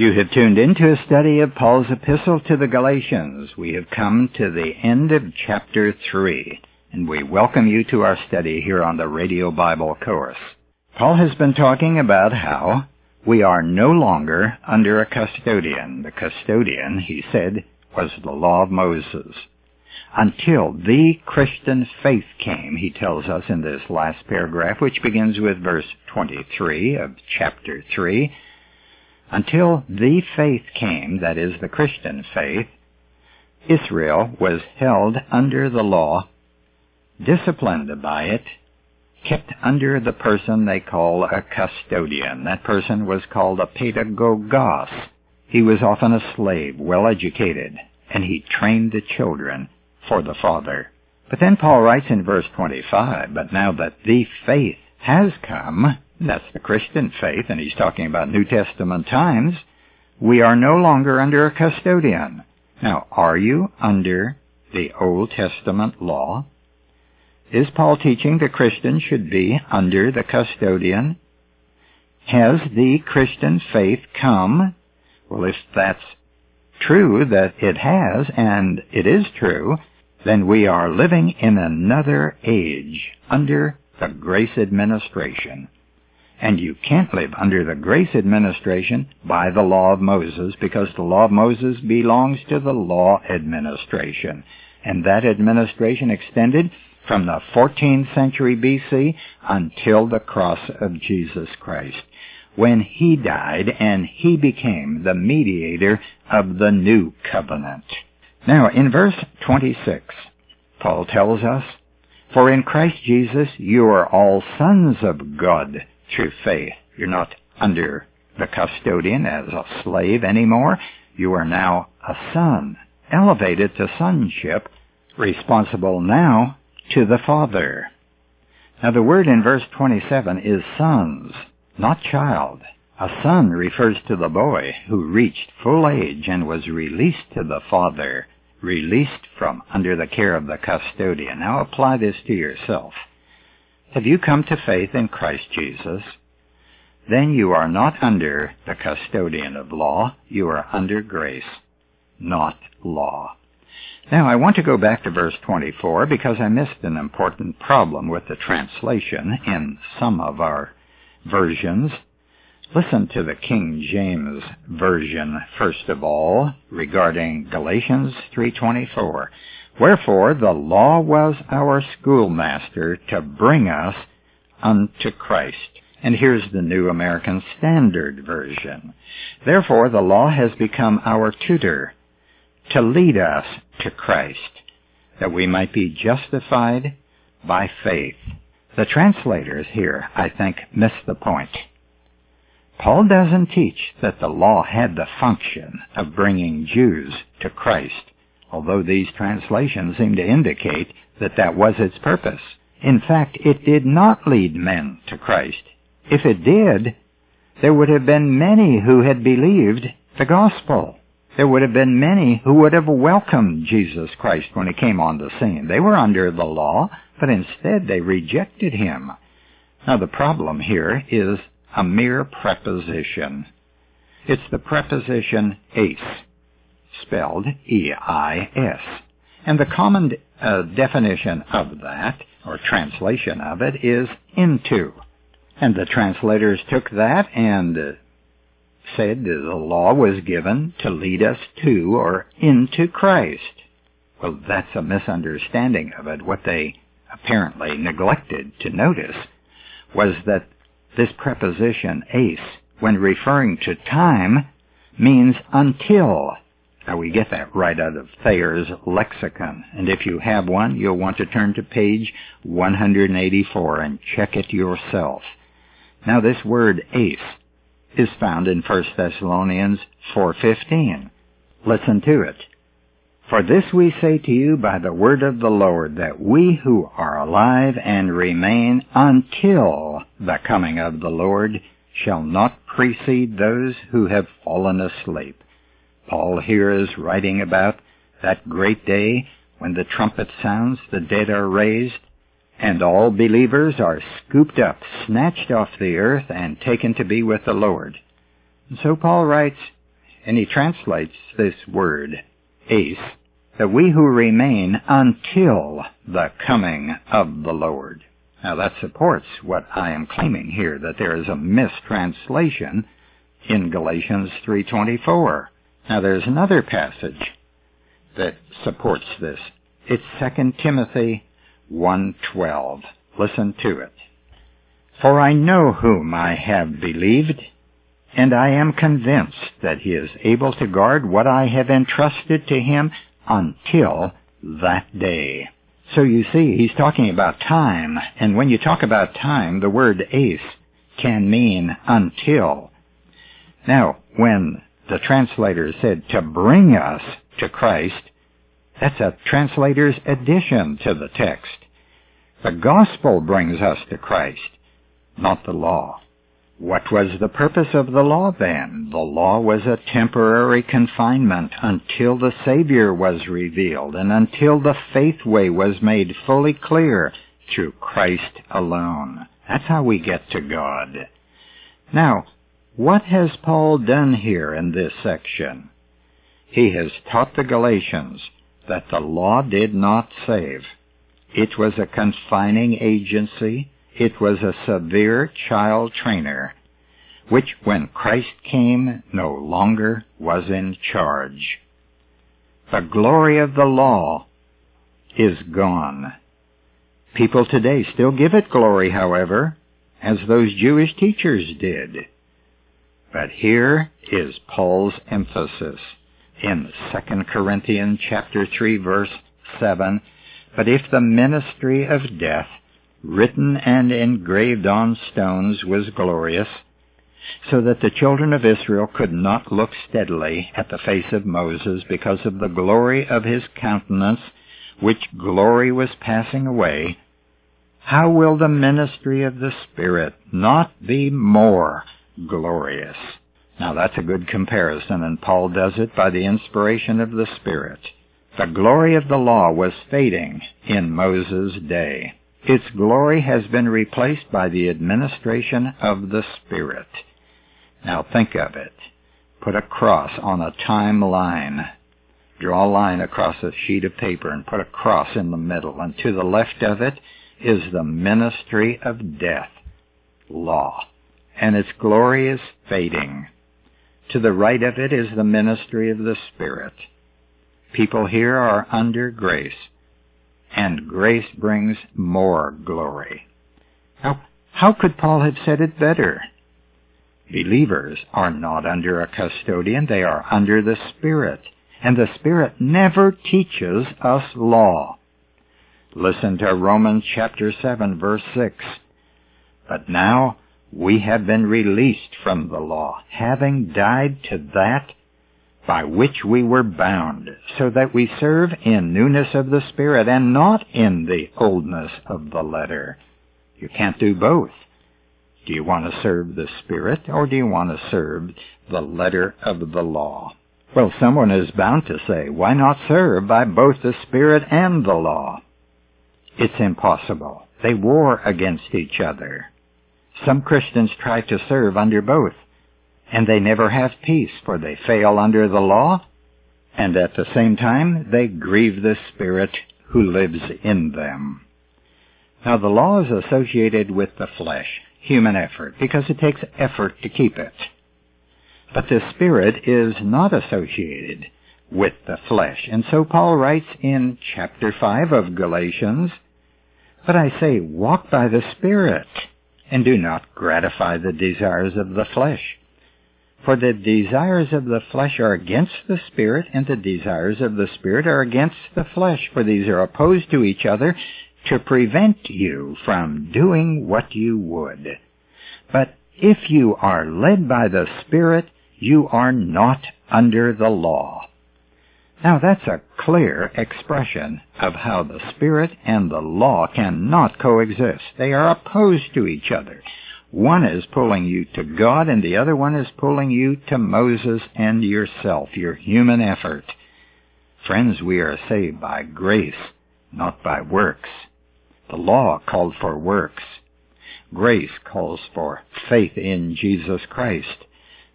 You have tuned into a study of Paul's epistle to the Galatians. We have come to the end of chapter 3, and we welcome you to our study here on the Radio Bible Course. Paul has been talking about how we are no longer under a custodian. The custodian, he said, was the law of Moses. Until the Christian faith came, he tells us in this last paragraph, which begins with verse 23 of chapter 3, until the faith came, that is the Christian faith, Israel was held under the law, disciplined by it, kept under the person they call a custodian. That person was called a pedagogos. He was often a slave, well educated, and he trained the children for the Father. But then Paul writes in verse 25, But now that the faith has come, that's the Christian faith, and he's talking about New Testament times, we are no longer under a custodian. Now, are you under the Old Testament law? Is Paul teaching the Christian should be under the custodian? Has the Christian faith come? Well, if that's true that it has, and it is true, then we are living in another age under the grace administration. And you can't live under the grace administration by the law of Moses because the law of Moses belongs to the law administration. And that administration extended from the 14th century BC until the cross of Jesus Christ, when he died and he became the mediator of the new covenant. Now, in verse 26, Paul tells us, For in Christ Jesus you are all sons of God through faith. You're not under the custodian as a slave anymore. You are now a son, elevated to sonship, responsible now to the Father. Now the word in verse 27 is sons, not child. A son refers to the boy who reached full age and was released to the Father, released from under the care of the custodian. Now apply this to yourself. Have you come to faith in Christ Jesus? Then you are not under the custodian of law, you are under grace, not law. Now I want to go back to verse 24 because I missed an important problem with the translation in some of our versions. Listen to the King James Version first of all regarding Galatians 3.24. Wherefore the law was our schoolmaster to bring us unto Christ. And here's the New American Standard Version. Therefore the law has become our tutor to lead us to Christ, that we might be justified by faith. The translators here, I think, miss the point. Paul doesn't teach that the law had the function of bringing Jews to Christ, although these translations seem to indicate that that was its purpose. In fact, it did not lead men to Christ. If it did, there would have been many who had believed the gospel there would have been many who would have welcomed Jesus Christ when he came on the scene. They were under the law, but instead they rejected him. Now the problem here is a mere preposition. It's the preposition eis, spelled E-I-S. And the common uh, definition of that, or translation of it, is into. And the translators took that and uh, said that the law was given to lead us to or into Christ. Well, that's a misunderstanding of it. What they apparently neglected to notice was that this preposition eis, when referring to time, means until. Now we get that right out of Thayer's lexicon, and if you have one, you'll want to turn to page 184 and check it yourself. Now this word eis is found in 1 Thessalonians 4.15. Listen to it. For this we say to you by the word of the Lord, that we who are alive and remain until the coming of the Lord shall not precede those who have fallen asleep. Paul here is writing about that great day when the trumpet sounds, the dead are raised, and all believers are scooped up, snatched off the earth, and taken to be with the Lord. And so Paul writes, And he translates this word, eis, that we who remain until the coming of the Lord. Now that supports what I am claiming here, that there is a mistranslation in Galatians 3.24. Now there's another passage that supports this. It's 2 Timothy 1.12. Listen to it. For I know whom I have believed, and I am convinced that he is able to guard what I have entrusted to him until that day. So you see, he's talking about time, and when you talk about time, the word eis can mean until. Now, when the translator said to bring us to Christ, that's a translator's addition to the text. The gospel brings us to Christ, not the law. What was the purpose of the law then? The law was a temporary confinement until the Savior was revealed and until the faith way was made fully clear through Christ alone. That's how we get to God. Now, what has Paul done here in this section? He has taught the Galatians that the law did not save. It was a confining agency it was a severe child trainer, which when Christ came no longer was in charge. The glory of the law is gone. People today still give it glory, however, as those Jewish teachers did. But here is Paul's emphasis in 2 Corinthians chapter 3 verse 7. But if the ministry of death written and engraved on stones, was glorious, so that the children of Israel could not look steadily at the face of Moses because of the glory of his countenance, which glory was passing away, how will the ministry of the Spirit not be more glorious? Now that's a good comparison, and Paul does it by the inspiration of the Spirit. The glory of the law was fading in Moses' day. Its glory has been replaced by the administration of the Spirit. Now think of it. Put a cross on a timeline. Draw a line across a sheet of paper and put a cross in the middle, and to the left of it is the ministry of death, law, and its glory is fading. To the right of it is the ministry of the Spirit. People here are under grace and grace brings more glory. Now, how could Paul have said it better? Believers are not under a custodian, they are under the Spirit, and the Spirit never teaches us law. Listen to Romans chapter 7 verse 6. But now we have been released from the law, having died to that by which we were bound, so that we serve in newness of the Spirit and not in the oldness of the letter. You can't do both. Do you want to serve the Spirit or do you want to serve the letter of the law? Well, someone is bound to say, why not serve by both the Spirit and the law? It's impossible. They war against each other. Some Christians try to serve under both and they never have peace, for they fail under the law, and at the same time they grieve the Spirit who lives in them. Now the law is associated with the flesh, human effort, because it takes effort to keep it. But the Spirit is not associated with the flesh. And so Paul writes in chapter 5 of Galatians, But I say, walk by the Spirit, and do not gratify the desires of the flesh. For the desires of the flesh are against the Spirit, and the desires of the Spirit are against the flesh, for these are opposed to each other to prevent you from doing what you would. But if you are led by the Spirit, you are not under the law. Now that's a clear expression of how the Spirit and the law cannot coexist. They are opposed to each other. One is pulling you to God and the other one is pulling you to Moses and yourself, your human effort. Friends, we are saved by grace, not by works. The law called for works. Grace calls for faith in Jesus Christ.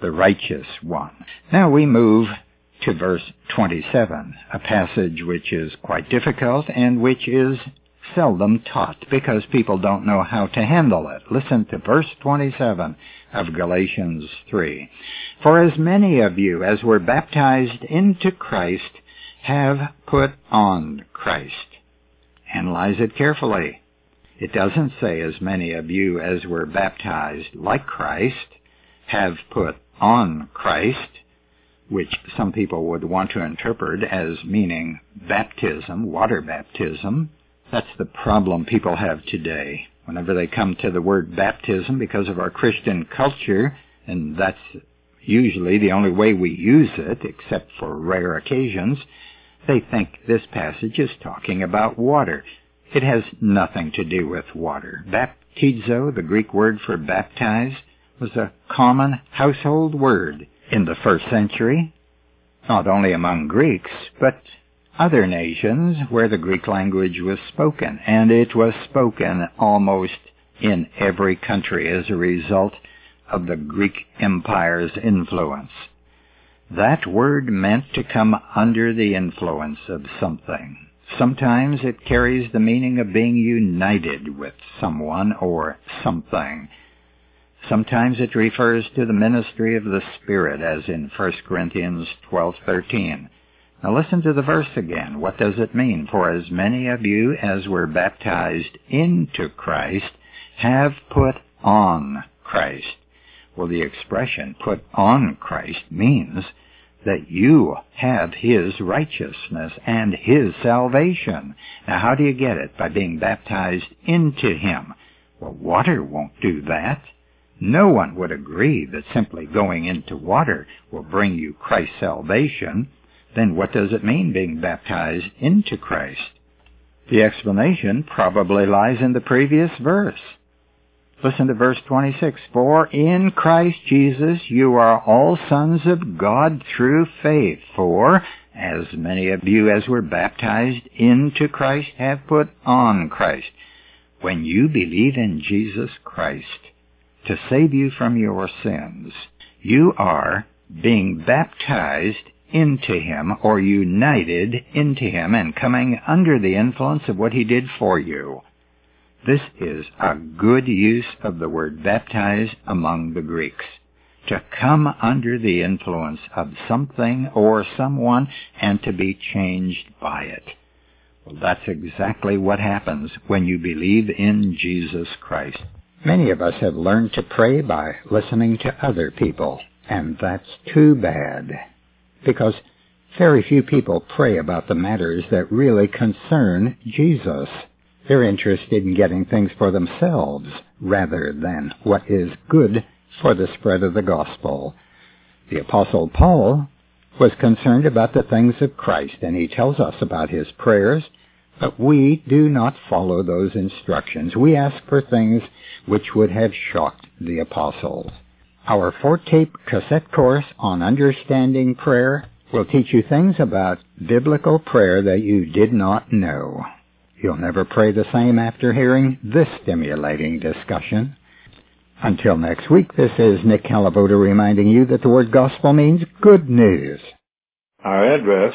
the righteous one. Now we move to verse 27, a passage which is quite difficult and which is seldom taught because people don't know how to handle it. Listen to verse 27 of Galatians 3. For as many of you as were baptized into Christ have put on Christ. Analyze it carefully. It doesn't say as many of you as were baptized like Christ have put on Christ, which some people would want to interpret as meaning baptism, water baptism. That's the problem people have today. Whenever they come to the word baptism because of our Christian culture, and that's usually the only way we use it, except for rare occasions, they think this passage is talking about water. It has nothing to do with water. Baptizo, the Greek word for baptize, was a common household word in the first century, not only among Greeks, but other nations where the Greek language was spoken, and it was spoken almost in every country as a result of the Greek Empire's influence. That word meant to come under the influence of something. Sometimes it carries the meaning of being united with someone or something. Sometimes it refers to the ministry of the Spirit, as in 1 Corinthians 12:13. Now listen to the verse again. What does it mean? For as many of you as were baptized into Christ have put on Christ. Well, the expression put on Christ means that you have His righteousness and His salvation. Now, how do you get it? By being baptized into Him. Well, water won't do that. No one would agree that simply going into water will bring you Christ's salvation then what does it mean being baptized into Christ? The explanation probably lies in the previous verse. Listen to verse 26. For in Christ Jesus you are all sons of God through faith. For as many of you as were baptized into Christ have put on Christ. When you believe in Jesus Christ to save you from your sins, you are being baptized into him or united into him and coming under the influence of what he did for you. This is a good use of the word baptize among the Greeks. To come under the influence of something or someone and to be changed by it. Well, that's exactly what happens when you believe in Jesus Christ. Many of us have learned to pray by listening to other people, and that's too bad because very few people pray about the matters that really concern Jesus. They're interested in getting things for themselves rather than what is good for the spread of the gospel. The Apostle Paul was concerned about the things of Christ, and he tells us about his prayers, but we do not follow those instructions. We ask for things which would have shocked the apostles. Our four-tape cassette course on understanding prayer will teach you things about biblical prayer that you did not know. You'll never pray the same after hearing this stimulating discussion. Until next week, this is Nick Calaboda reminding you that the word gospel means good news. Our address